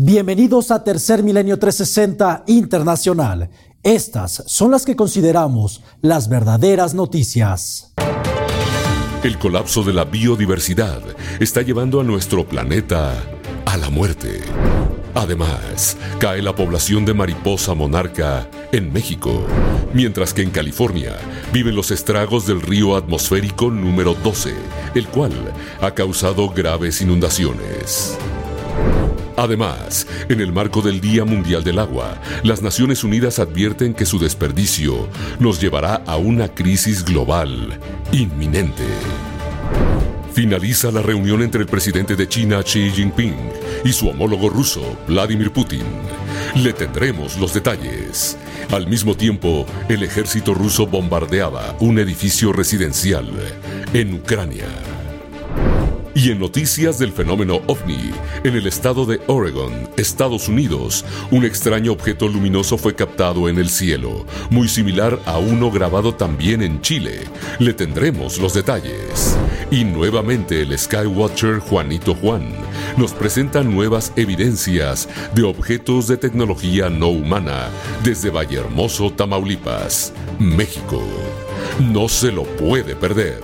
Bienvenidos a Tercer Milenio 360 Internacional. Estas son las que consideramos las verdaderas noticias. El colapso de la biodiversidad está llevando a nuestro planeta a la muerte. Además, cae la población de mariposa monarca en México, mientras que en California viven los estragos del río atmosférico número 12, el cual ha causado graves inundaciones. Además, en el marco del Día Mundial del Agua, las Naciones Unidas advierten que su desperdicio nos llevará a una crisis global inminente. Finaliza la reunión entre el presidente de China Xi Jinping y su homólogo ruso Vladimir Putin. Le tendremos los detalles. Al mismo tiempo, el ejército ruso bombardeaba un edificio residencial en Ucrania. Y en noticias del fenómeno ovni, en el estado de Oregon, Estados Unidos, un extraño objeto luminoso fue captado en el cielo, muy similar a uno grabado también en Chile. Le tendremos los detalles. Y nuevamente el Skywatcher Juanito Juan nos presenta nuevas evidencias de objetos de tecnología no humana desde Vallehermoso, Tamaulipas, México. No se lo puede perder.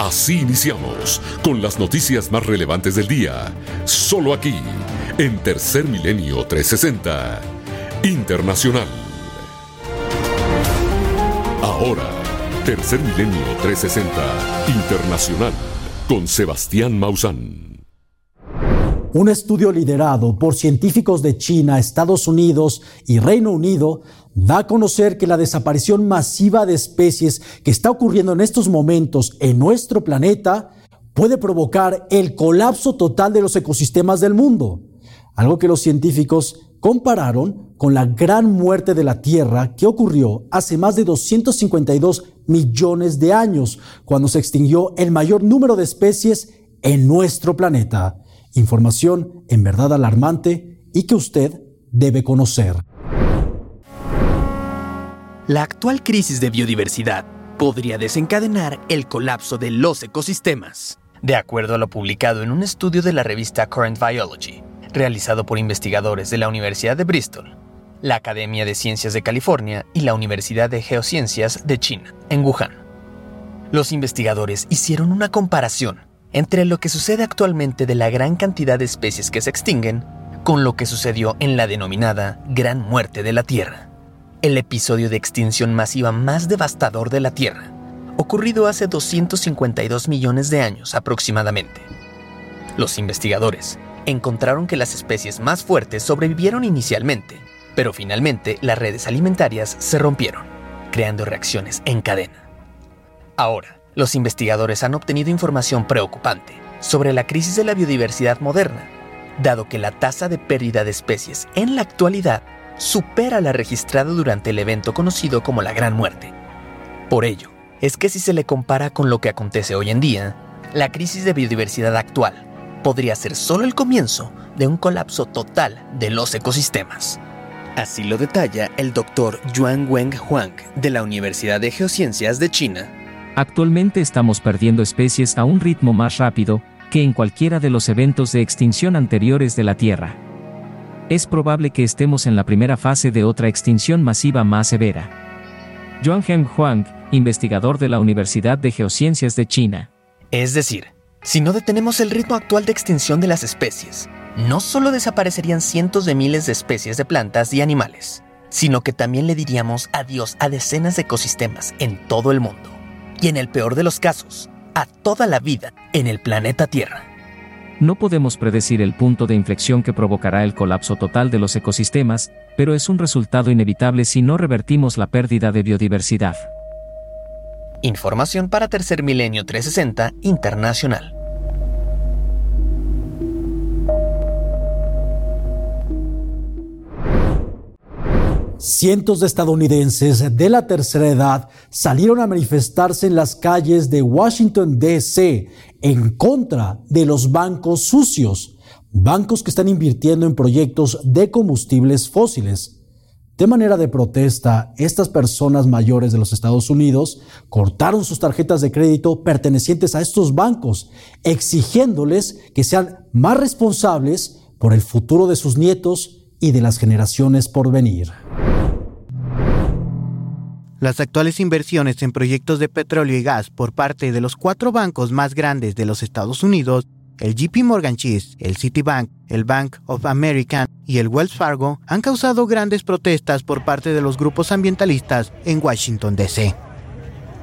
Así iniciamos con las noticias más relevantes del día, solo aquí, en Tercer Milenio 360 Internacional. Ahora, Tercer Milenio 360 Internacional con Sebastián Maussan. Un estudio liderado por científicos de China, Estados Unidos y Reino Unido da a conocer que la desaparición masiva de especies que está ocurriendo en estos momentos en nuestro planeta puede provocar el colapso total de los ecosistemas del mundo, algo que los científicos compararon con la gran muerte de la Tierra que ocurrió hace más de 252 millones de años, cuando se extinguió el mayor número de especies en nuestro planeta. Información en verdad alarmante y que usted debe conocer. La actual crisis de biodiversidad podría desencadenar el colapso de los ecosistemas, de acuerdo a lo publicado en un estudio de la revista Current Biology, realizado por investigadores de la Universidad de Bristol, la Academia de Ciencias de California y la Universidad de Geociencias de China, en Wuhan. Los investigadores hicieron una comparación entre lo que sucede actualmente de la gran cantidad de especies que se extinguen con lo que sucedió en la denominada Gran Muerte de la Tierra el episodio de extinción masiva más devastador de la Tierra, ocurrido hace 252 millones de años aproximadamente. Los investigadores encontraron que las especies más fuertes sobrevivieron inicialmente, pero finalmente las redes alimentarias se rompieron, creando reacciones en cadena. Ahora, los investigadores han obtenido información preocupante sobre la crisis de la biodiversidad moderna, dado que la tasa de pérdida de especies en la actualidad supera la registrada durante el evento conocido como la Gran Muerte. Por ello, es que si se le compara con lo que acontece hoy en día, la crisis de biodiversidad actual podría ser solo el comienzo de un colapso total de los ecosistemas. Así lo detalla el doctor Yuan Weng Huang de la Universidad de Geociencias de China. Actualmente estamos perdiendo especies a un ritmo más rápido que en cualquiera de los eventos de extinción anteriores de la Tierra es probable que estemos en la primera fase de otra extinción masiva más severa. Heng Huang, investigador de la Universidad de Geociencias de China. Es decir, si no detenemos el ritmo actual de extinción de las especies, no solo desaparecerían cientos de miles de especies de plantas y animales, sino que también le diríamos adiós a decenas de ecosistemas en todo el mundo. Y en el peor de los casos, a toda la vida en el planeta Tierra. No podemos predecir el punto de inflexión que provocará el colapso total de los ecosistemas, pero es un resultado inevitable si no revertimos la pérdida de biodiversidad. Información para Tercer Milenio 360 Internacional. Cientos de estadounidenses de la tercera edad salieron a manifestarse en las calles de Washington, D.C. en contra de los bancos sucios, bancos que están invirtiendo en proyectos de combustibles fósiles. De manera de protesta, estas personas mayores de los Estados Unidos cortaron sus tarjetas de crédito pertenecientes a estos bancos, exigiéndoles que sean más responsables por el futuro de sus nietos y de las generaciones por venir. Las actuales inversiones en proyectos de petróleo y gas por parte de los cuatro bancos más grandes de los Estados Unidos, el JP Morgan Chase, el Citibank, el Bank of America y el Wells Fargo, han causado grandes protestas por parte de los grupos ambientalistas en Washington, D.C.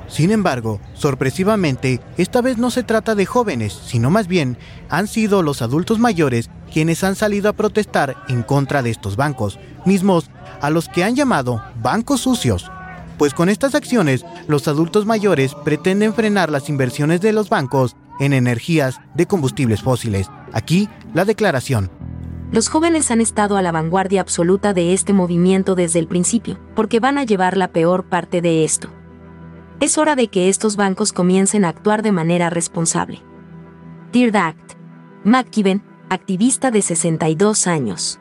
Sin embargo, sorpresivamente, esta vez no se trata de jóvenes, sino más bien han sido los adultos mayores quienes han salido a protestar en contra de estos bancos, mismos a los que han llamado bancos sucios pues con estas acciones los adultos mayores pretenden frenar las inversiones de los bancos en energías de combustibles fósiles. Aquí la declaración. Los jóvenes han estado a la vanguardia absoluta de este movimiento desde el principio, porque van a llevar la peor parte de esto. Es hora de que estos bancos comiencen a actuar de manera responsable. Dear. McKibben, activista de 62 años.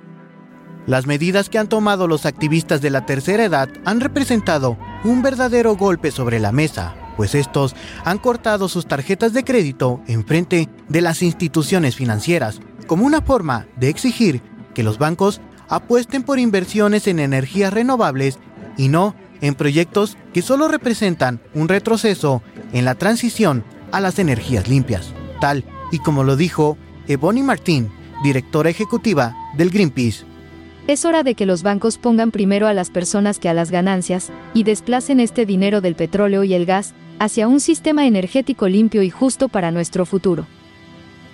Las medidas que han tomado los activistas de la tercera edad han representado un verdadero golpe sobre la mesa, pues estos han cortado sus tarjetas de crédito en frente de las instituciones financieras, como una forma de exigir que los bancos apuesten por inversiones en energías renovables y no en proyectos que solo representan un retroceso en la transición a las energías limpias, tal y como lo dijo Ebony Martín, directora ejecutiva del Greenpeace. Es hora de que los bancos pongan primero a las personas que a las ganancias, y desplacen este dinero del petróleo y el gas hacia un sistema energético limpio y justo para nuestro futuro.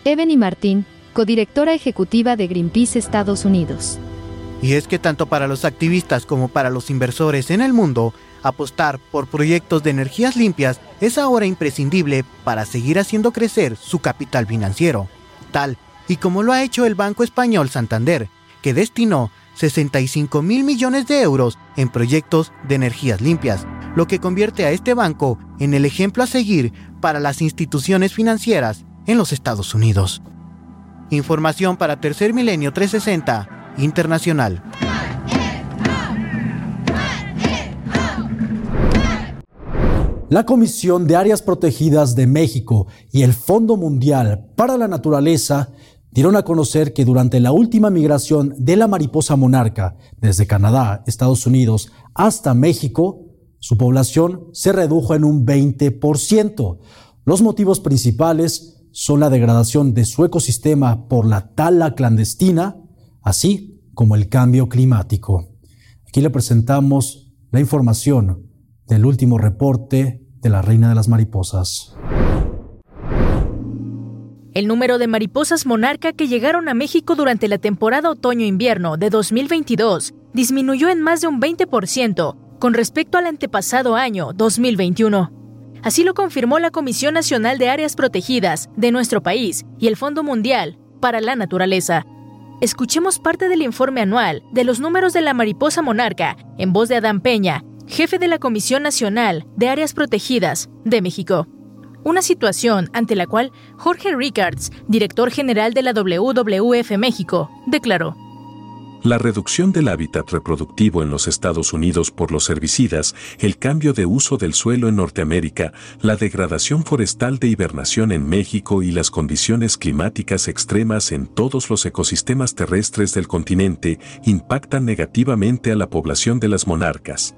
Ebony Martín, codirectora ejecutiva de Greenpeace Estados Unidos. Y es que tanto para los activistas como para los inversores en el mundo, apostar por proyectos de energías limpias es ahora imprescindible para seguir haciendo crecer su capital financiero, tal y como lo ha hecho el Banco Español Santander, que destinó 65 mil millones de euros en proyectos de energías limpias, lo que convierte a este banco en el ejemplo a seguir para las instituciones financieras en los Estados Unidos. Información para Tercer Milenio 360 Internacional. La Comisión de Áreas Protegidas de México y el Fondo Mundial para la Naturaleza dieron a conocer que durante la última migración de la mariposa monarca desde Canadá, Estados Unidos hasta México, su población se redujo en un 20%. Los motivos principales son la degradación de su ecosistema por la tala clandestina, así como el cambio climático. Aquí le presentamos la información del último reporte de la Reina de las Mariposas. El número de mariposas monarca que llegaron a México durante la temporada otoño-invierno de 2022 disminuyó en más de un 20% con respecto al antepasado año 2021. Así lo confirmó la Comisión Nacional de Áreas Protegidas de nuestro país y el Fondo Mundial para la Naturaleza. Escuchemos parte del informe anual de los números de la mariposa monarca en voz de Adán Peña, jefe de la Comisión Nacional de Áreas Protegidas de México una situación ante la cual Jorge Rickards, director general de la WWF México, declaró. La reducción del hábitat reproductivo en los Estados Unidos por los herbicidas, el cambio de uso del suelo en Norteamérica, la degradación forestal de hibernación en México y las condiciones climáticas extremas en todos los ecosistemas terrestres del continente impactan negativamente a la población de las monarcas.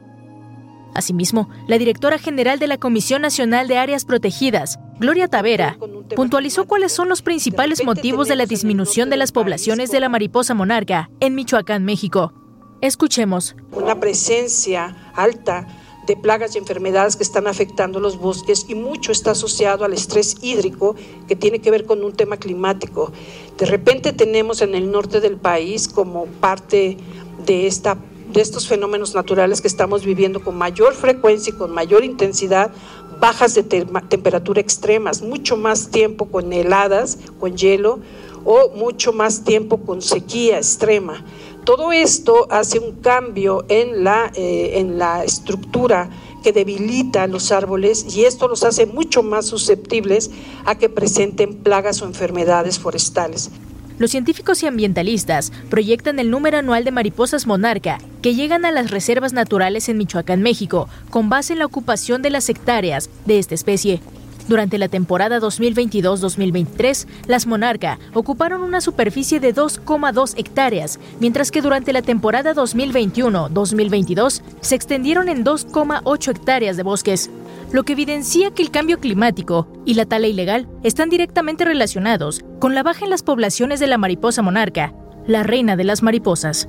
Asimismo, la directora general de la Comisión Nacional de Áreas Protegidas, Gloria Tavera, puntualizó cuáles son los principales motivos de la disminución de las poblaciones de la mariposa monarca en Michoacán, México. Escuchemos. Una presencia alta de plagas y enfermedades que están afectando los bosques y mucho está asociado al estrés hídrico que tiene que ver con un tema climático. De repente tenemos en el norte del país como parte de esta de estos fenómenos naturales que estamos viviendo con mayor frecuencia y con mayor intensidad, bajas de temperatura extremas, mucho más tiempo con heladas, con hielo o mucho más tiempo con sequía extrema. Todo esto hace un cambio en la, eh, en la estructura que debilita los árboles y esto los hace mucho más susceptibles a que presenten plagas o enfermedades forestales. Los científicos y ambientalistas proyectan el número anual de mariposas monarca que llegan a las reservas naturales en Michoacán, México, con base en la ocupación de las hectáreas de esta especie. Durante la temporada 2022-2023, las Monarca ocuparon una superficie de 2,2 hectáreas, mientras que durante la temporada 2021-2022 se extendieron en 2,8 hectáreas de bosques, lo que evidencia que el cambio climático y la tala ilegal están directamente relacionados con la baja en las poblaciones de la mariposa monarca, la reina de las mariposas.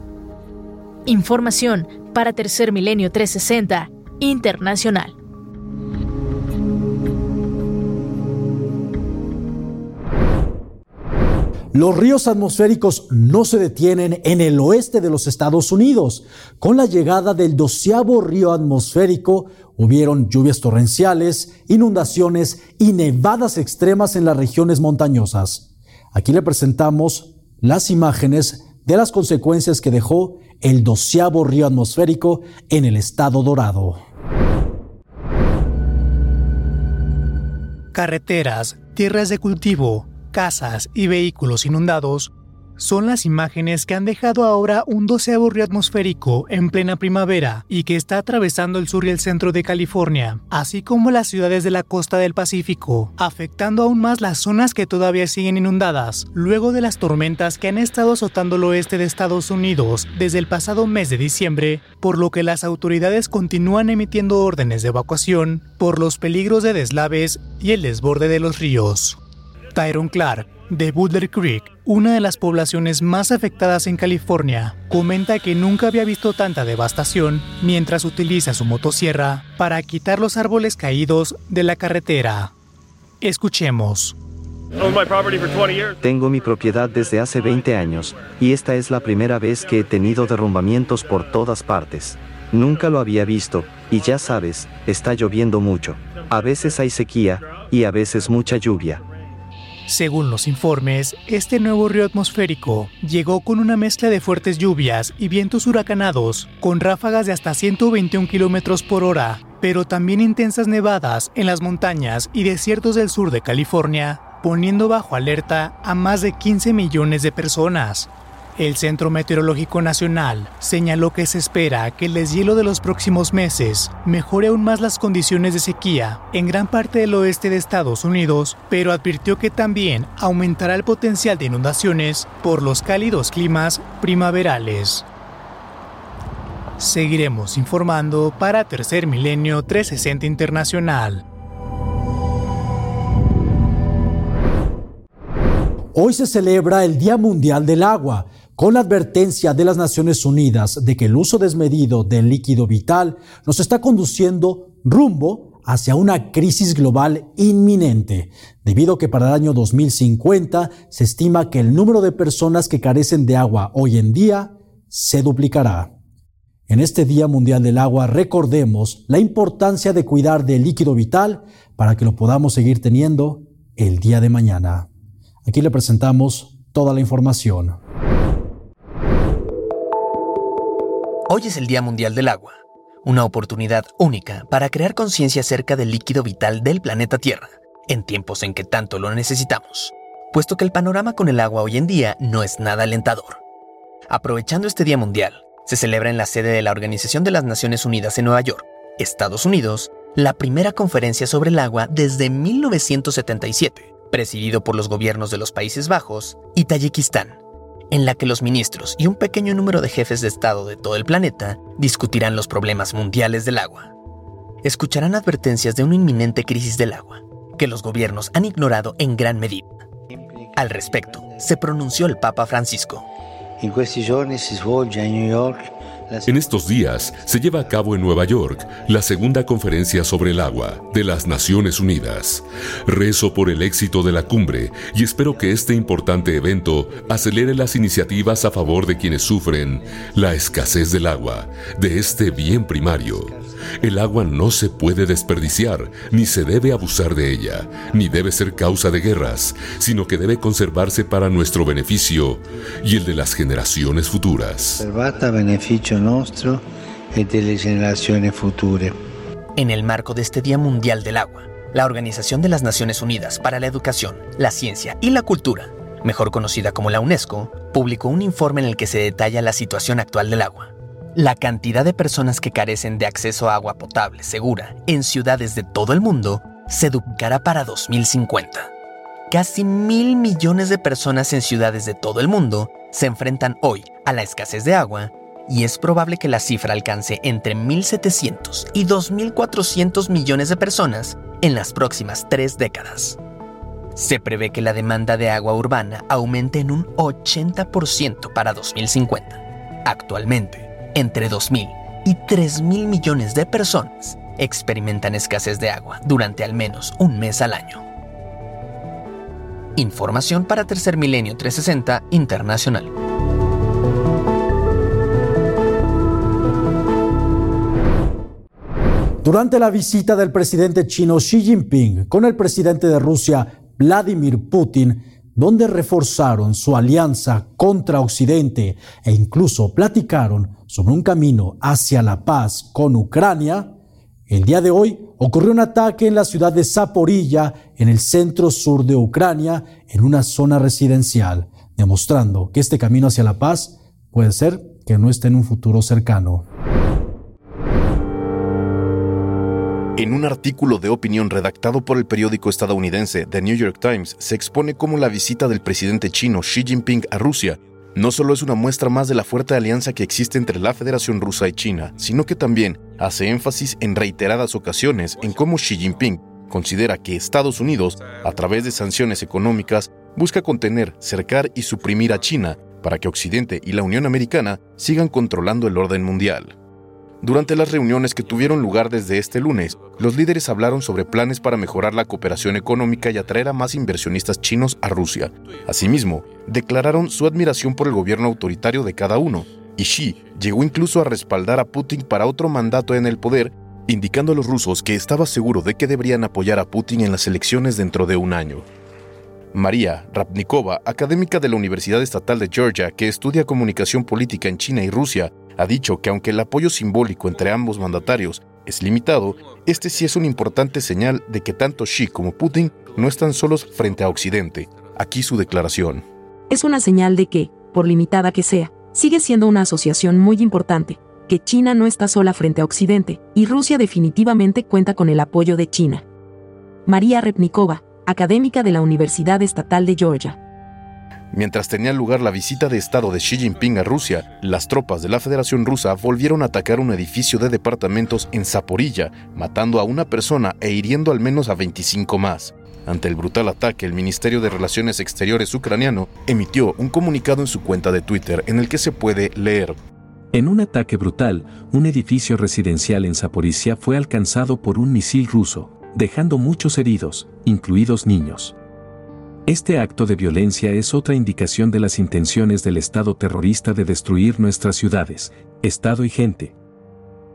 Información para Tercer Milenio 360 Internacional. Los ríos atmosféricos no se detienen en el oeste de los Estados Unidos. Con la llegada del doceavo río atmosférico, hubieron lluvias torrenciales, inundaciones y nevadas extremas en las regiones montañosas. Aquí le presentamos las imágenes de las consecuencias que dejó el doceavo río atmosférico en el estado dorado. Carreteras, tierras de cultivo, casas y vehículos inundados son las imágenes que han dejado ahora un doceavo río atmosférico en plena primavera y que está atravesando el sur y el centro de California, así como las ciudades de la costa del Pacífico, afectando aún más las zonas que todavía siguen inundadas, luego de las tormentas que han estado azotando el oeste de Estados Unidos desde el pasado mes de diciembre, por lo que las autoridades continúan emitiendo órdenes de evacuación por los peligros de deslaves y el desborde de los ríos. Tyrone Clark, de Boulder Creek, una de las poblaciones más afectadas en California, comenta que nunca había visto tanta devastación mientras utiliza su motosierra para quitar los árboles caídos de la carretera. Escuchemos. Tengo mi propiedad desde hace 20 años, y esta es la primera vez que he tenido derrumbamientos por todas partes. Nunca lo había visto, y ya sabes, está lloviendo mucho. A veces hay sequía, y a veces mucha lluvia. Según los informes, este nuevo río atmosférico llegó con una mezcla de fuertes lluvias y vientos huracanados, con ráfagas de hasta 121 km por hora, pero también intensas nevadas en las montañas y desiertos del sur de California, poniendo bajo alerta a más de 15 millones de personas. El Centro Meteorológico Nacional señaló que se espera que el deshielo de los próximos meses mejore aún más las condiciones de sequía en gran parte del oeste de Estados Unidos, pero advirtió que también aumentará el potencial de inundaciones por los cálidos climas primaverales. Seguiremos informando para Tercer Milenio 360 Internacional. Hoy se celebra el Día Mundial del Agua con la advertencia de las Naciones Unidas de que el uso desmedido del líquido vital nos está conduciendo rumbo hacia una crisis global inminente, debido a que para el año 2050 se estima que el número de personas que carecen de agua hoy en día se duplicará. En este Día Mundial del Agua recordemos la importancia de cuidar del líquido vital para que lo podamos seguir teniendo el día de mañana. Aquí le presentamos toda la información. Hoy es el Día Mundial del Agua, una oportunidad única para crear conciencia acerca del líquido vital del planeta Tierra, en tiempos en que tanto lo necesitamos, puesto que el panorama con el agua hoy en día no es nada alentador. Aprovechando este Día Mundial, se celebra en la sede de la Organización de las Naciones Unidas en Nueva York, Estados Unidos, la primera conferencia sobre el agua desde 1977, presidido por los gobiernos de los Países Bajos y Tayikistán en la que los ministros y un pequeño número de jefes de Estado de todo el planeta discutirán los problemas mundiales del agua. Escucharán advertencias de una inminente crisis del agua, que los gobiernos han ignorado en gran medida. Al respecto, se pronunció el Papa Francisco. En New York en estos días se lleva a cabo en Nueva York la segunda conferencia sobre el agua de las Naciones Unidas. Rezo por el éxito de la cumbre y espero que este importante evento acelere las iniciativas a favor de quienes sufren la escasez del agua, de este bien primario. El agua no se puede desperdiciar, ni se debe abusar de ella, ni debe ser causa de guerras, sino que debe conservarse para nuestro beneficio y el de las generaciones futuras nuestro y de las generaciones futuras. En el marco de este Día Mundial del Agua, la Organización de las Naciones Unidas para la Educación, la Ciencia y la Cultura, mejor conocida como la UNESCO, publicó un informe en el que se detalla la situación actual del agua. La cantidad de personas que carecen de acceso a agua potable segura en ciudades de todo el mundo se duplicará para 2050. Casi mil millones de personas en ciudades de todo el mundo se enfrentan hoy a la escasez de agua y es probable que la cifra alcance entre 1.700 y 2.400 millones de personas en las próximas tres décadas. Se prevé que la demanda de agua urbana aumente en un 80% para 2050. Actualmente, entre 2.000 y 3.000 millones de personas experimentan escasez de agua durante al menos un mes al año. Información para Tercer Milenio 360 Internacional. Durante la visita del presidente chino Xi Jinping con el presidente de Rusia Vladimir Putin, donde reforzaron su alianza contra Occidente e incluso platicaron sobre un camino hacia la paz con Ucrania, el día de hoy ocurrió un ataque en la ciudad de Zaporilla, en el centro sur de Ucrania, en una zona residencial, demostrando que este camino hacia la paz puede ser que no esté en un futuro cercano. En un artículo de opinión redactado por el periódico estadounidense The New York Times, se expone cómo la visita del presidente chino Xi Jinping a Rusia no solo es una muestra más de la fuerte alianza que existe entre la Federación Rusa y China, sino que también hace énfasis en reiteradas ocasiones en cómo Xi Jinping considera que Estados Unidos, a través de sanciones económicas, busca contener, cercar y suprimir a China para que Occidente y la Unión Americana sigan controlando el orden mundial. Durante las reuniones que tuvieron lugar desde este lunes, los líderes hablaron sobre planes para mejorar la cooperación económica y atraer a más inversionistas chinos a Rusia. Asimismo, declararon su admiración por el gobierno autoritario de cada uno, y Xi llegó incluso a respaldar a Putin para otro mandato en el poder, indicando a los rusos que estaba seguro de que deberían apoyar a Putin en las elecciones dentro de un año. María Rapnikova, académica de la Universidad Estatal de Georgia que estudia comunicación política en China y Rusia, ha dicho que aunque el apoyo simbólico entre ambos mandatarios es limitado, este sí es una importante señal de que tanto Xi como Putin no están solos frente a Occidente. Aquí su declaración. Es una señal de que, por limitada que sea, sigue siendo una asociación muy importante, que China no está sola frente a Occidente, y Rusia definitivamente cuenta con el apoyo de China. María Repnikova, académica de la Universidad Estatal de Georgia. Mientras tenía lugar la visita de Estado de Xi Jinping a Rusia, las tropas de la Federación Rusa volvieron a atacar un edificio de departamentos en Zaporilla, matando a una persona e hiriendo al menos a 25 más. Ante el brutal ataque, el Ministerio de Relaciones Exteriores ucraniano emitió un comunicado en su cuenta de Twitter en el que se puede leer. En un ataque brutal, un edificio residencial en Zaporizhia fue alcanzado por un misil ruso, dejando muchos heridos, incluidos niños. Este acto de violencia es otra indicación de las intenciones del Estado terrorista de destruir nuestras ciudades, Estado y gente.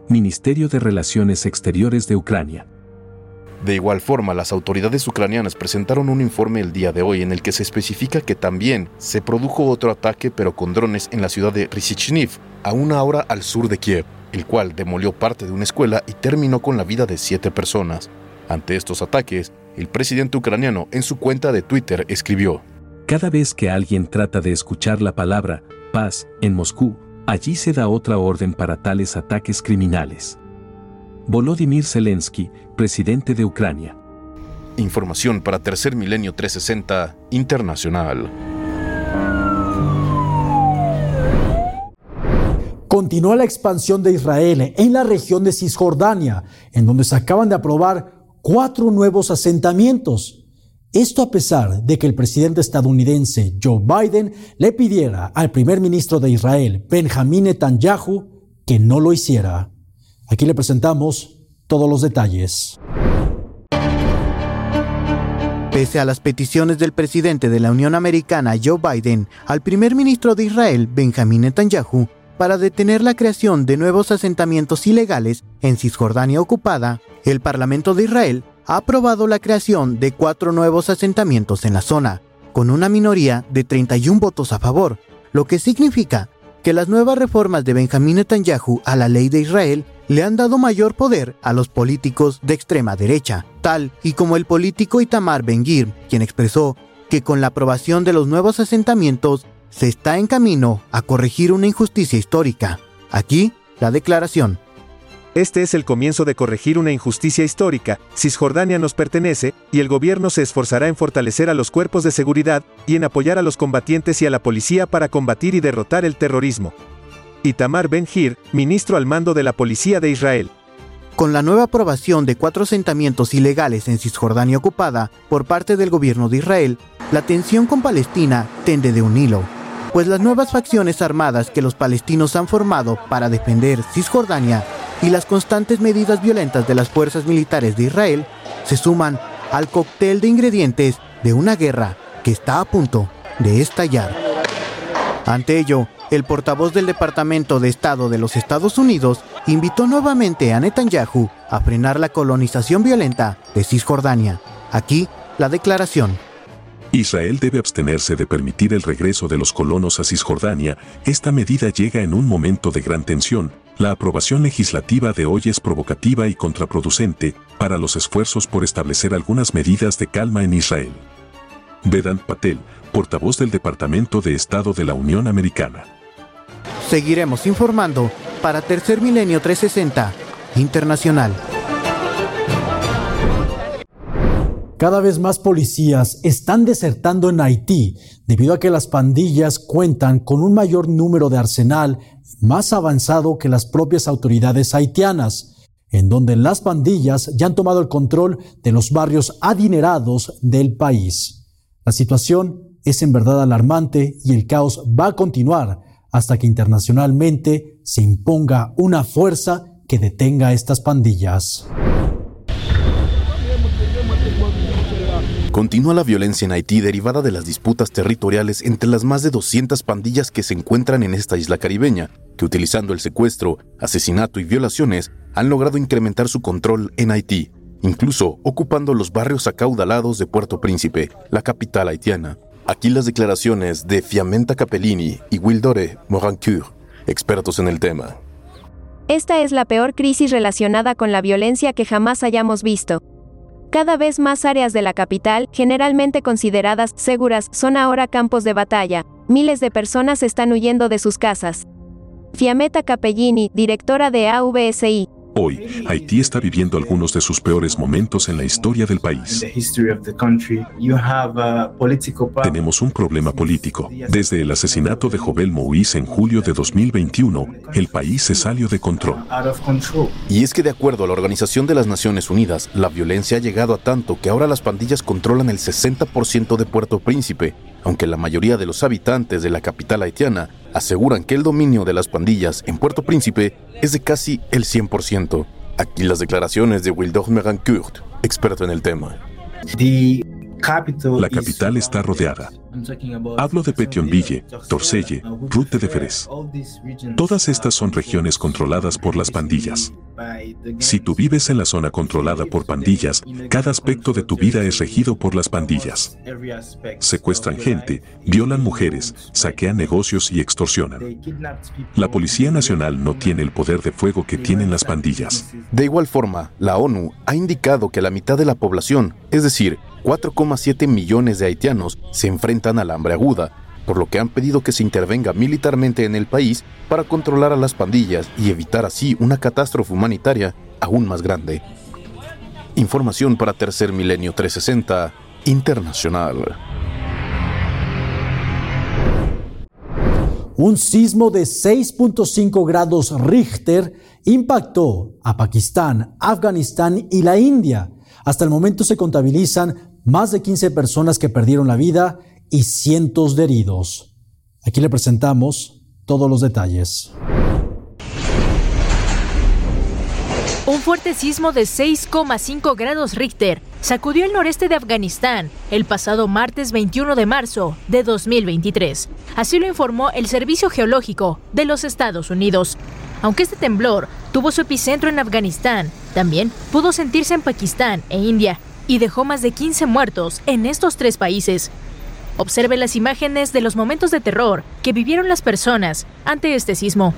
Ministerio de Relaciones Exteriores de Ucrania. De igual forma, las autoridades ucranianas presentaron un informe el día de hoy en el que se especifica que también se produjo otro ataque pero con drones en la ciudad de Risichniv, a una hora al sur de Kiev, el cual demolió parte de una escuela y terminó con la vida de siete personas. Ante estos ataques, el presidente ucraniano en su cuenta de Twitter escribió, Cada vez que alguien trata de escuchar la palabra paz en Moscú, allí se da otra orden para tales ataques criminales. Volodymyr Zelensky, presidente de Ucrania. Información para Tercer Milenio 360 Internacional. Continúa la expansión de Israel en la región de Cisjordania, en donde se acaban de aprobar cuatro nuevos asentamientos. Esto a pesar de que el presidente estadounidense Joe Biden le pidiera al primer ministro de Israel, Benjamin Netanyahu, que no lo hiciera. Aquí le presentamos todos los detalles. Pese a las peticiones del presidente de la Unión Americana, Joe Biden, al primer ministro de Israel, Benjamin Netanyahu, para detener la creación de nuevos asentamientos ilegales en Cisjordania ocupada, el Parlamento de Israel ha aprobado la creación de cuatro nuevos asentamientos en la zona, con una minoría de 31 votos a favor, lo que significa que las nuevas reformas de Benjamín Netanyahu a la ley de Israel le han dado mayor poder a los políticos de extrema derecha, tal y como el político Itamar Ben-Gvir, quien expresó que con la aprobación de los nuevos asentamientos se está en camino a corregir una injusticia histórica. Aquí, la declaración. Este es el comienzo de corregir una injusticia histórica. Cisjordania nos pertenece, y el gobierno se esforzará en fortalecer a los cuerpos de seguridad y en apoyar a los combatientes y a la policía para combatir y derrotar el terrorismo. Itamar Ben-Gir, ministro al mando de la Policía de Israel. Con la nueva aprobación de cuatro asentamientos ilegales en Cisjordania ocupada por parte del gobierno de Israel, la tensión con Palestina tende de un hilo, pues las nuevas facciones armadas que los palestinos han formado para defender Cisjordania y las constantes medidas violentas de las fuerzas militares de Israel se suman al cóctel de ingredientes de una guerra que está a punto de estallar. Ante ello, el portavoz del Departamento de Estado de los Estados Unidos invitó nuevamente a Netanyahu a frenar la colonización violenta de Cisjordania. Aquí, la declaración. Israel debe abstenerse de permitir el regreso de los colonos a Cisjordania. Esta medida llega en un momento de gran tensión. La aprobación legislativa de hoy es provocativa y contraproducente para los esfuerzos por establecer algunas medidas de calma en Israel. Vedant Patel, portavoz del Departamento de Estado de la Unión Americana. Seguiremos informando para Tercer Milenio 360 Internacional. Cada vez más policías están desertando en Haití debido a que las pandillas cuentan con un mayor número de arsenal más avanzado que las propias autoridades haitianas, en donde las pandillas ya han tomado el control de los barrios adinerados del país. La situación es en verdad alarmante y el caos va a continuar hasta que internacionalmente se imponga una fuerza que detenga estas pandillas. Continúa la violencia en Haití derivada de las disputas territoriales entre las más de 200 pandillas que se encuentran en esta isla caribeña, que utilizando el secuestro, asesinato y violaciones han logrado incrementar su control en Haití, incluso ocupando los barrios acaudalados de Puerto Príncipe, la capital haitiana. Aquí las declaraciones de Fiamenta Capellini y Wildore Morancourt, expertos en el tema. Esta es la peor crisis relacionada con la violencia que jamás hayamos visto. Cada vez más áreas de la capital, generalmente consideradas seguras, son ahora campos de batalla. Miles de personas están huyendo de sus casas. Fiametta Capellini, directora de AVSI, Hoy, Haití está viviendo algunos de sus peores momentos en la historia del país. Tenemos un problema político. Desde el asesinato de Jovel Moïse en julio de 2021, el país se salió de control. Y es que de acuerdo a la Organización de las Naciones Unidas, la violencia ha llegado a tanto que ahora las pandillas controlan el 60% de Puerto Príncipe, aunque la mayoría de los habitantes de la capital haitiana aseguran que el dominio de las pandillas en Puerto Príncipe es de casi el 100%. Aquí las declaraciones de Wildor Merancourt, experto en el tema. La capital está rodeada. Hablo de Petionville, Torcelle, Rute de Ferez. Todas estas son regiones controladas por las pandillas. Si tú vives en la zona controlada por pandillas, cada aspecto de tu vida es regido por las pandillas. Secuestran gente, violan mujeres, saquean negocios y extorsionan. La Policía Nacional no tiene el poder de fuego que tienen las pandillas. De igual forma, la ONU ha indicado que la mitad de la población, es decir, 4,7 millones de haitianos, se enfrentan al hambre aguda, por lo que han pedido que se intervenga militarmente en el país para controlar a las pandillas y evitar así una catástrofe humanitaria aún más grande. Información para Tercer Milenio 360 Internacional. Un sismo de 6.5 grados Richter impactó a Pakistán, Afganistán y la India. Hasta el momento se contabilizan más de 15 personas que perdieron la vida y cientos de heridos. Aquí le presentamos todos los detalles. Un fuerte sismo de 6,5 grados Richter sacudió el noreste de Afganistán el pasado martes 21 de marzo de 2023. Así lo informó el Servicio Geológico de los Estados Unidos. Aunque este temblor tuvo su epicentro en Afganistán, también pudo sentirse en Pakistán e India y dejó más de 15 muertos en estos tres países. Observe las imágenes de los momentos de terror que vivieron las personas ante este sismo.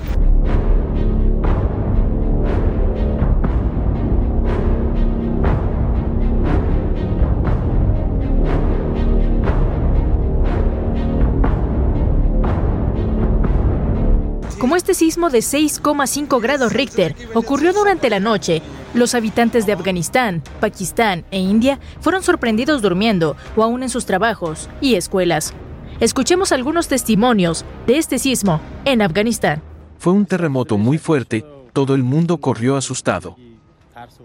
como este sismo de 6,5 grados Richter ocurrió durante la noche, los habitantes de Afganistán, Pakistán e India fueron sorprendidos durmiendo o aún en sus trabajos y escuelas. Escuchemos algunos testimonios de este sismo en Afganistán. Fue un terremoto muy fuerte, todo el mundo corrió asustado.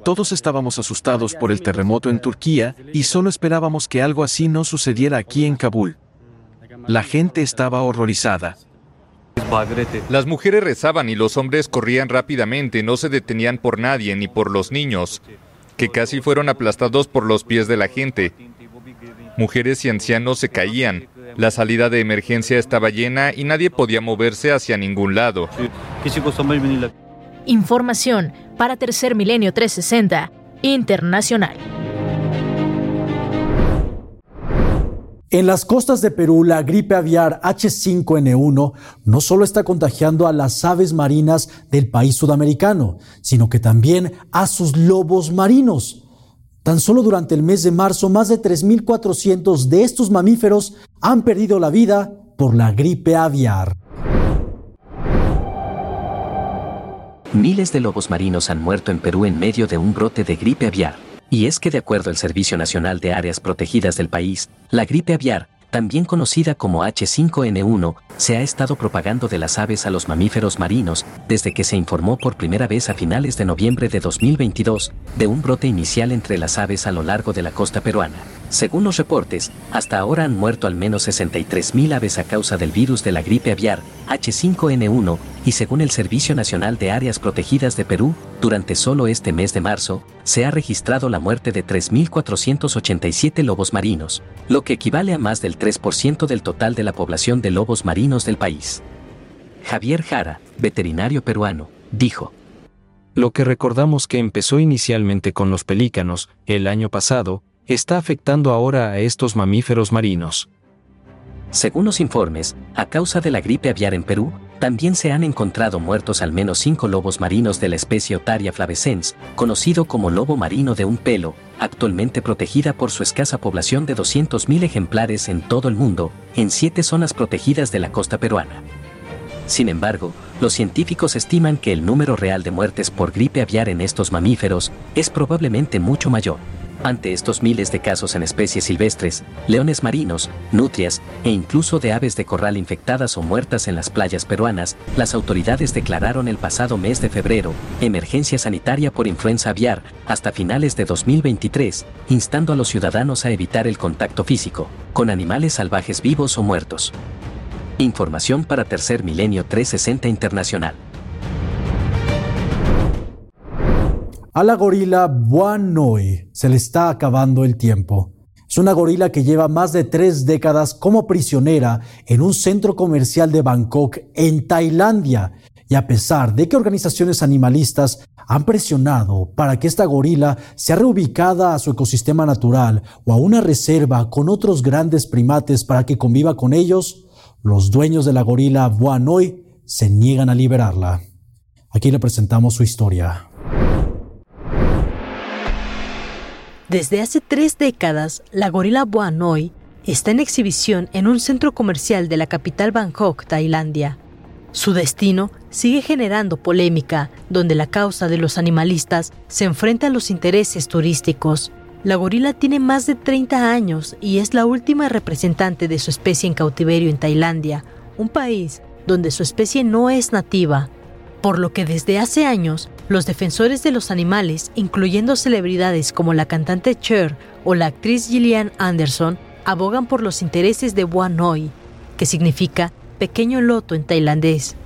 Todos estábamos asustados por el terremoto en Turquía y solo esperábamos que algo así no sucediera aquí en Kabul. La gente estaba horrorizada. Las mujeres rezaban y los hombres corrían rápidamente, no se detenían por nadie ni por los niños, que casi fueron aplastados por los pies de la gente. Mujeres y ancianos se caían. La salida de emergencia estaba llena y nadie podía moverse hacia ningún lado. Información para Tercer Milenio 360 Internacional. En las costas de Perú, la gripe aviar H5N1 no solo está contagiando a las aves marinas del país sudamericano, sino que también a sus lobos marinos. Tan solo durante el mes de marzo, más de 3.400 de estos mamíferos han perdido la vida por la gripe aviar. Miles de lobos marinos han muerto en Perú en medio de un brote de gripe aviar. Y es que de acuerdo al Servicio Nacional de Áreas Protegidas del país, la gripe aviar, también conocida como H5N1, se ha estado propagando de las aves a los mamíferos marinos desde que se informó por primera vez a finales de noviembre de 2022 de un brote inicial entre las aves a lo largo de la costa peruana. Según los reportes, hasta ahora han muerto al menos 63.000 aves a causa del virus de la gripe aviar H5N1 y según el Servicio Nacional de Áreas Protegidas de Perú, durante solo este mes de marzo, se ha registrado la muerte de 3.487 lobos marinos, lo que equivale a más del 3% del total de la población de lobos marinos del país. Javier Jara, veterinario peruano, dijo. Lo que recordamos que empezó inicialmente con los pelícanos, el año pasado, está afectando ahora a estos mamíferos marinos. Según los informes, a causa de la gripe aviar en Perú, también se han encontrado muertos al menos cinco lobos marinos de la especie Otaria flavescens, conocido como lobo marino de un pelo, actualmente protegida por su escasa población de 200.000 ejemplares en todo el mundo, en siete zonas protegidas de la costa peruana. Sin embargo, los científicos estiman que el número real de muertes por gripe aviar en estos mamíferos es probablemente mucho mayor. Ante estos miles de casos en especies silvestres, leones marinos, nutrias e incluso de aves de corral infectadas o muertas en las playas peruanas, las autoridades declararon el pasado mes de febrero emergencia sanitaria por influenza aviar hasta finales de 2023, instando a los ciudadanos a evitar el contacto físico con animales salvajes vivos o muertos. Información para Tercer Milenio 360 Internacional. A la gorila Buanoi se le está acabando el tiempo. Es una gorila que lleva más de tres décadas como prisionera en un centro comercial de Bangkok, en Tailandia. Y a pesar de que organizaciones animalistas han presionado para que esta gorila sea reubicada a su ecosistema natural o a una reserva con otros grandes primates para que conviva con ellos, los dueños de la gorila Buanoi se niegan a liberarla. Aquí le presentamos su historia. Desde hace tres décadas, la gorila Noi está en exhibición en un centro comercial de la capital Bangkok, Tailandia. Su destino sigue generando polémica, donde la causa de los animalistas se enfrenta a los intereses turísticos. La gorila tiene más de 30 años y es la última representante de su especie en cautiverio en Tailandia, un país donde su especie no es nativa por lo que desde hace años los defensores de los animales, incluyendo celebridades como la cantante Cher o la actriz Gillian Anderson, abogan por los intereses de Noi, que significa pequeño loto en tailandés.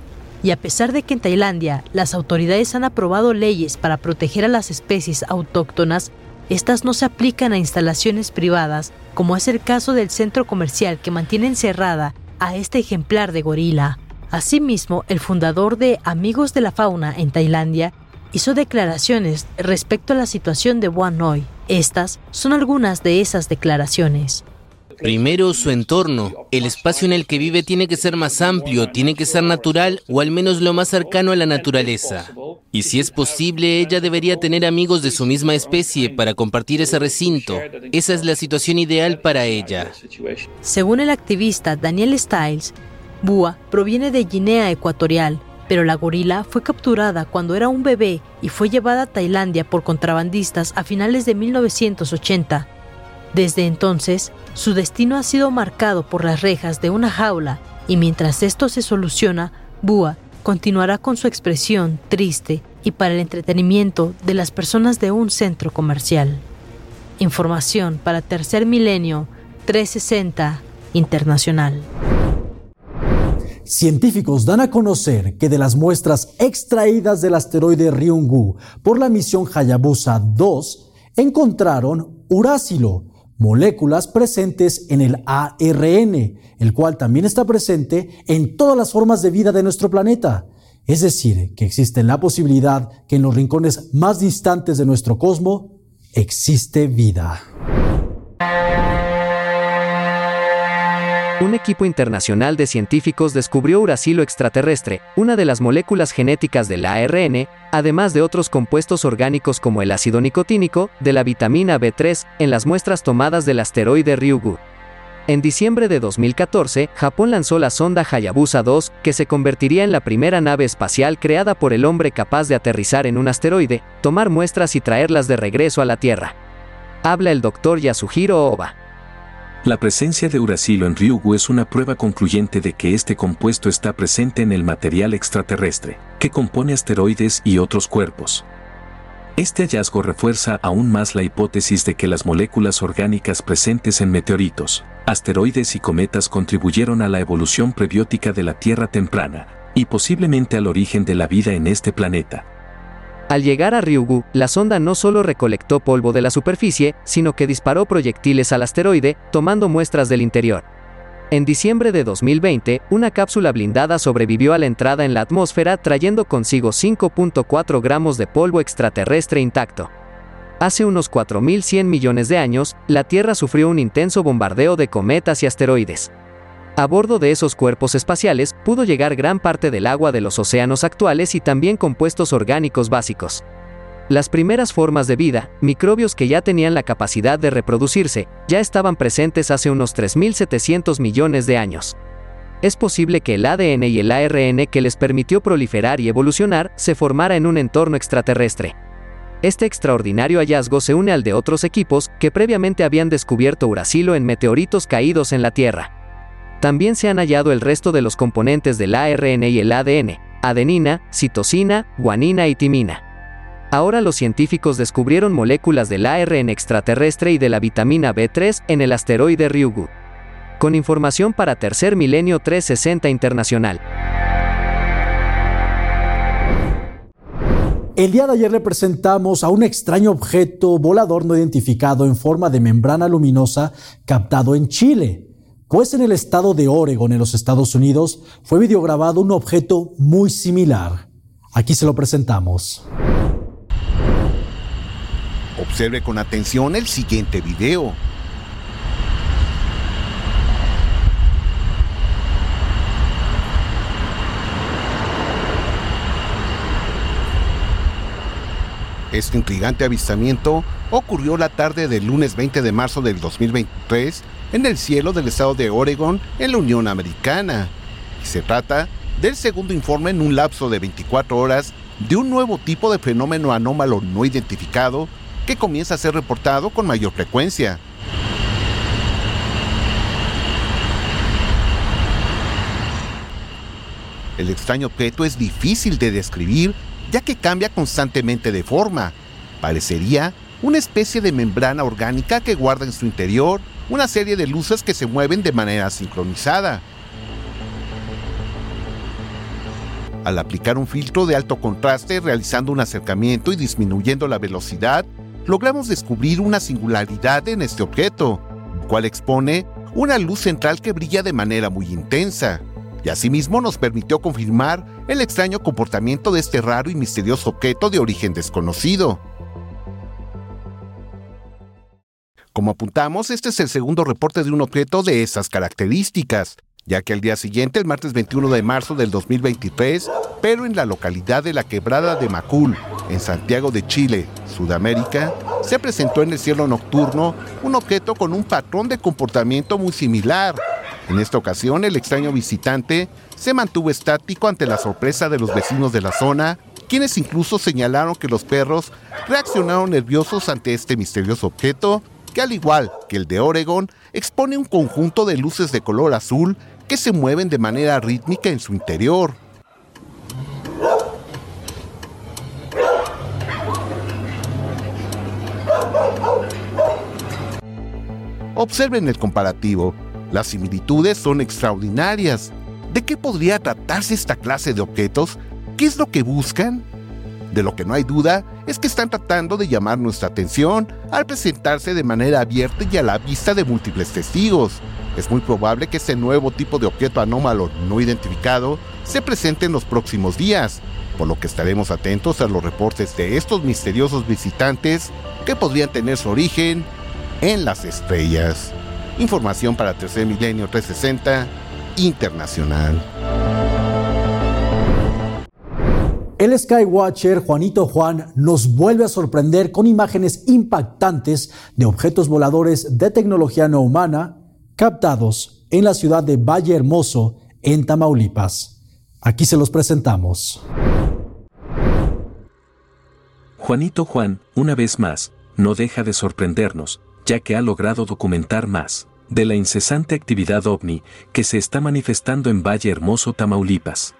Y a pesar de que en Tailandia las autoridades han aprobado leyes para proteger a las especies autóctonas, estas no se aplican a instalaciones privadas, como es el caso del centro comercial que mantiene encerrada a este ejemplar de gorila. Asimismo, el fundador de Amigos de la Fauna en Tailandia hizo declaraciones respecto a la situación de Noi. Estas son algunas de esas declaraciones. Primero, su entorno. El espacio en el que vive tiene que ser más amplio, tiene que ser natural o al menos lo más cercano a la naturaleza. Y si es posible, ella debería tener amigos de su misma especie para compartir ese recinto. Esa es la situación ideal para ella. Según el activista Daniel Stiles, Búa proviene de Guinea Ecuatorial, pero la gorila fue capturada cuando era un bebé y fue llevada a Tailandia por contrabandistas a finales de 1980. Desde entonces, su destino ha sido marcado por las rejas de una jaula y mientras esto se soluciona, Bua continuará con su expresión triste y para el entretenimiento de las personas de un centro comercial. Información para Tercer Milenio 360 Internacional. Científicos dan a conocer que de las muestras extraídas del asteroide Ryungu por la misión Hayabusa 2 encontraron uracilo, moléculas presentes en el ARN, el cual también está presente en todas las formas de vida de nuestro planeta. Es decir, que existe la posibilidad que en los rincones más distantes de nuestro cosmos existe vida. Un equipo internacional de científicos descubrió uracilo extraterrestre, una de las moléculas genéticas del ARN, además de otros compuestos orgánicos como el ácido nicotínico, de la vitamina B3, en las muestras tomadas del asteroide Ryugu. En diciembre de 2014, Japón lanzó la sonda Hayabusa 2, que se convertiría en la primera nave espacial creada por el hombre capaz de aterrizar en un asteroide, tomar muestras y traerlas de regreso a la Tierra. Habla el doctor Yasuhiro Oba. La presencia de uracilo en Ryugu es una prueba concluyente de que este compuesto está presente en el material extraterrestre, que compone asteroides y otros cuerpos. Este hallazgo refuerza aún más la hipótesis de que las moléculas orgánicas presentes en meteoritos, asteroides y cometas contribuyeron a la evolución prebiótica de la Tierra temprana, y posiblemente al origen de la vida en este planeta. Al llegar a Ryugu, la sonda no solo recolectó polvo de la superficie, sino que disparó proyectiles al asteroide, tomando muestras del interior. En diciembre de 2020, una cápsula blindada sobrevivió a la entrada en la atmósfera trayendo consigo 5.4 gramos de polvo extraterrestre intacto. Hace unos 4.100 millones de años, la Tierra sufrió un intenso bombardeo de cometas y asteroides. A bordo de esos cuerpos espaciales pudo llegar gran parte del agua de los océanos actuales y también compuestos orgánicos básicos. Las primeras formas de vida, microbios que ya tenían la capacidad de reproducirse, ya estaban presentes hace unos 3.700 millones de años. Es posible que el ADN y el ARN que les permitió proliferar y evolucionar se formara en un entorno extraterrestre. Este extraordinario hallazgo se une al de otros equipos que previamente habían descubierto uracilo en meteoritos caídos en la Tierra. También se han hallado el resto de los componentes del ARN y el ADN, adenina, citosina, guanina y timina. Ahora los científicos descubrieron moléculas del ARN extraterrestre y de la vitamina B3 en el asteroide Ryugu. Con información para Tercer Milenio 360 Internacional. El día de ayer le presentamos a un extraño objeto volador no identificado en forma de membrana luminosa captado en Chile. Pues en el estado de Oregon, en los Estados Unidos, fue videograbado un objeto muy similar. Aquí se lo presentamos. Observe con atención el siguiente video. Este intrigante avistamiento ocurrió la tarde del lunes 20 de marzo del 2023 en el cielo del estado de Oregon en la Unión Americana. se trata del segundo informe en un lapso de 24 horas de un nuevo tipo de fenómeno anómalo no identificado que comienza a ser reportado con mayor frecuencia. El extraño objeto es difícil de describir ya que cambia constantemente de forma. Parecería una especie de membrana orgánica que guarda en su interior una serie de luces que se mueven de manera sincronizada. Al aplicar un filtro de alto contraste realizando un acercamiento y disminuyendo la velocidad, logramos descubrir una singularidad en este objeto, cual expone una luz central que brilla de manera muy intensa y asimismo nos permitió confirmar el extraño comportamiento de este raro y misterioso objeto de origen desconocido. Como apuntamos, este es el segundo reporte de un objeto de esas características, ya que al día siguiente, el martes 21 de marzo del 2023, pero en la localidad de la Quebrada de Macul, en Santiago de Chile, Sudamérica, se presentó en el cielo nocturno un objeto con un patrón de comportamiento muy similar, En esta ocasión, el extraño visitante se mantuvo estático ante la sorpresa de los vecinos de la zona, quienes incluso señalaron que los perros reaccionaron nerviosos ante este misterioso objeto, que al igual que el de Oregon, expone un conjunto de luces de color azul que se mueven de manera rítmica en su interior. Observen el comparativo. Las similitudes son extraordinarias. ¿De qué podría tratarse esta clase de objetos? ¿Qué es lo que buscan? De lo que no hay duda es que están tratando de llamar nuestra atención al presentarse de manera abierta y a la vista de múltiples testigos. Es muy probable que este nuevo tipo de objeto anómalo no identificado se presente en los próximos días, por lo que estaremos atentos a los reportes de estos misteriosos visitantes que podrían tener su origen en las estrellas. Información para Tercer Milenio 360 Internacional. Skywatcher Juanito Juan nos vuelve a sorprender con imágenes impactantes de objetos voladores de tecnología no humana captados en la ciudad de Valle Hermoso, en Tamaulipas. Aquí se los presentamos. Juanito Juan, una vez más, no deja de sorprendernos, ya que ha logrado documentar más de la incesante actividad ovni que se está manifestando en Valle Hermoso, Tamaulipas.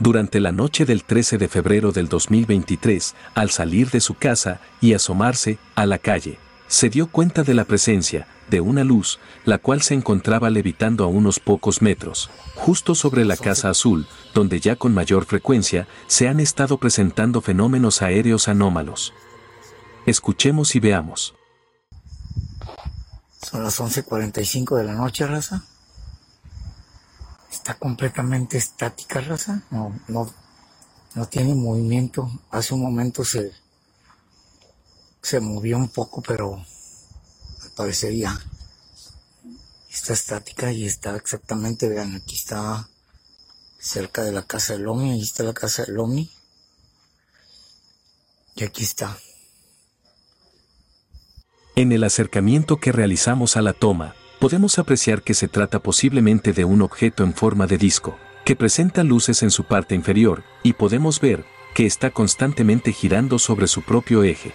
Durante la noche del 13 de febrero del 2023, al salir de su casa y asomarse a la calle, se dio cuenta de la presencia de una luz, la cual se encontraba levitando a unos pocos metros, justo sobre la Casa Azul, donde ya con mayor frecuencia se han estado presentando fenómenos aéreos anómalos. Escuchemos y veamos. Son las 11:45 de la noche, raza. Está completamente estática, raza. No, no, no tiene movimiento. Hace un momento se, se movió un poco, pero al parecer ya está estática y está exactamente, vean, aquí está cerca de la casa del Omi, ahí está la casa del Omi. Y aquí está. En el acercamiento que realizamos a la toma, podemos apreciar que se trata posiblemente de un objeto en forma de disco, que presenta luces en su parte inferior, y podemos ver que está constantemente girando sobre su propio eje.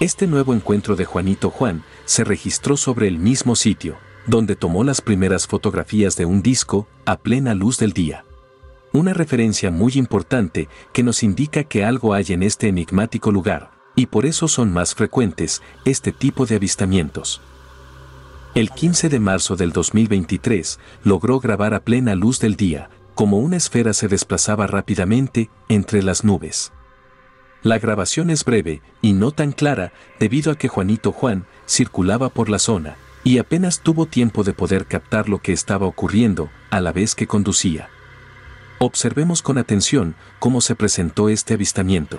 Este nuevo encuentro de Juanito Juan se registró sobre el mismo sitio, donde tomó las primeras fotografías de un disco a plena luz del día. Una referencia muy importante que nos indica que algo hay en este enigmático lugar, y por eso son más frecuentes este tipo de avistamientos. El 15 de marzo del 2023 logró grabar a plena luz del día, como una esfera se desplazaba rápidamente entre las nubes. La grabación es breve y no tan clara debido a que Juanito Juan circulaba por la zona y apenas tuvo tiempo de poder captar lo que estaba ocurriendo a la vez que conducía. Observemos con atención cómo se presentó este avistamiento.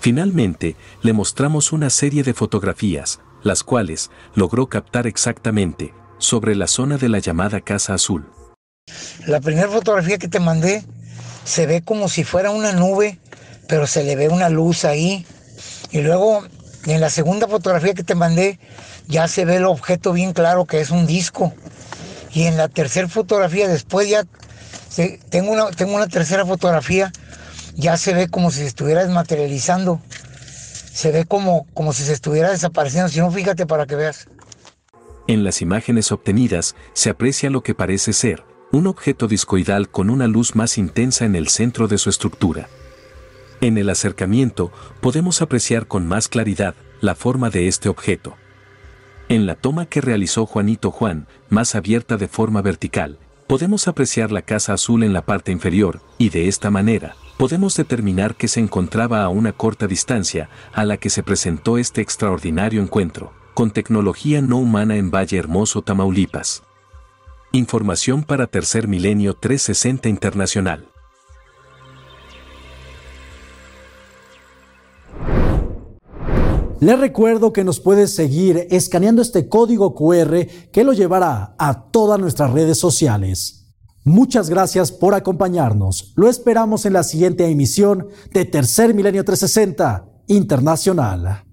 Finalmente, le mostramos una serie de fotografías, las cuales logró captar exactamente sobre la zona de la llamada Casa Azul. La primera fotografía que te mandé se ve como si fuera una nube, pero se le ve una luz ahí. Y luego en la segunda fotografía que te mandé ya se ve el objeto bien claro que es un disco. Y en la tercera fotografía después ya tengo, una, tengo una tercera fotografía ya se ve como si se estuviera desmaterializando. Se ve como, como si se estuviera desapareciendo. Si no, fíjate para que veas. En las imágenes obtenidas se aprecia lo que parece ser un objeto discoidal con una luz más intensa en el centro de su estructura. En el acercamiento podemos apreciar con más claridad la forma de este objeto. En la toma que realizó Juanito Juan, más abierta de forma vertical, podemos apreciar la casa azul en la parte inferior, y de esta manera, podemos determinar que se encontraba a una corta distancia a la que se presentó este extraordinario encuentro, con tecnología no humana en Valle Hermoso, Tamaulipas. Información para Tercer Milenio 360 Internacional. Les recuerdo que nos puedes seguir escaneando este código QR que lo llevará a todas nuestras redes sociales. Muchas gracias por acompañarnos. Lo esperamos en la siguiente emisión de Tercer Milenio 360 Internacional.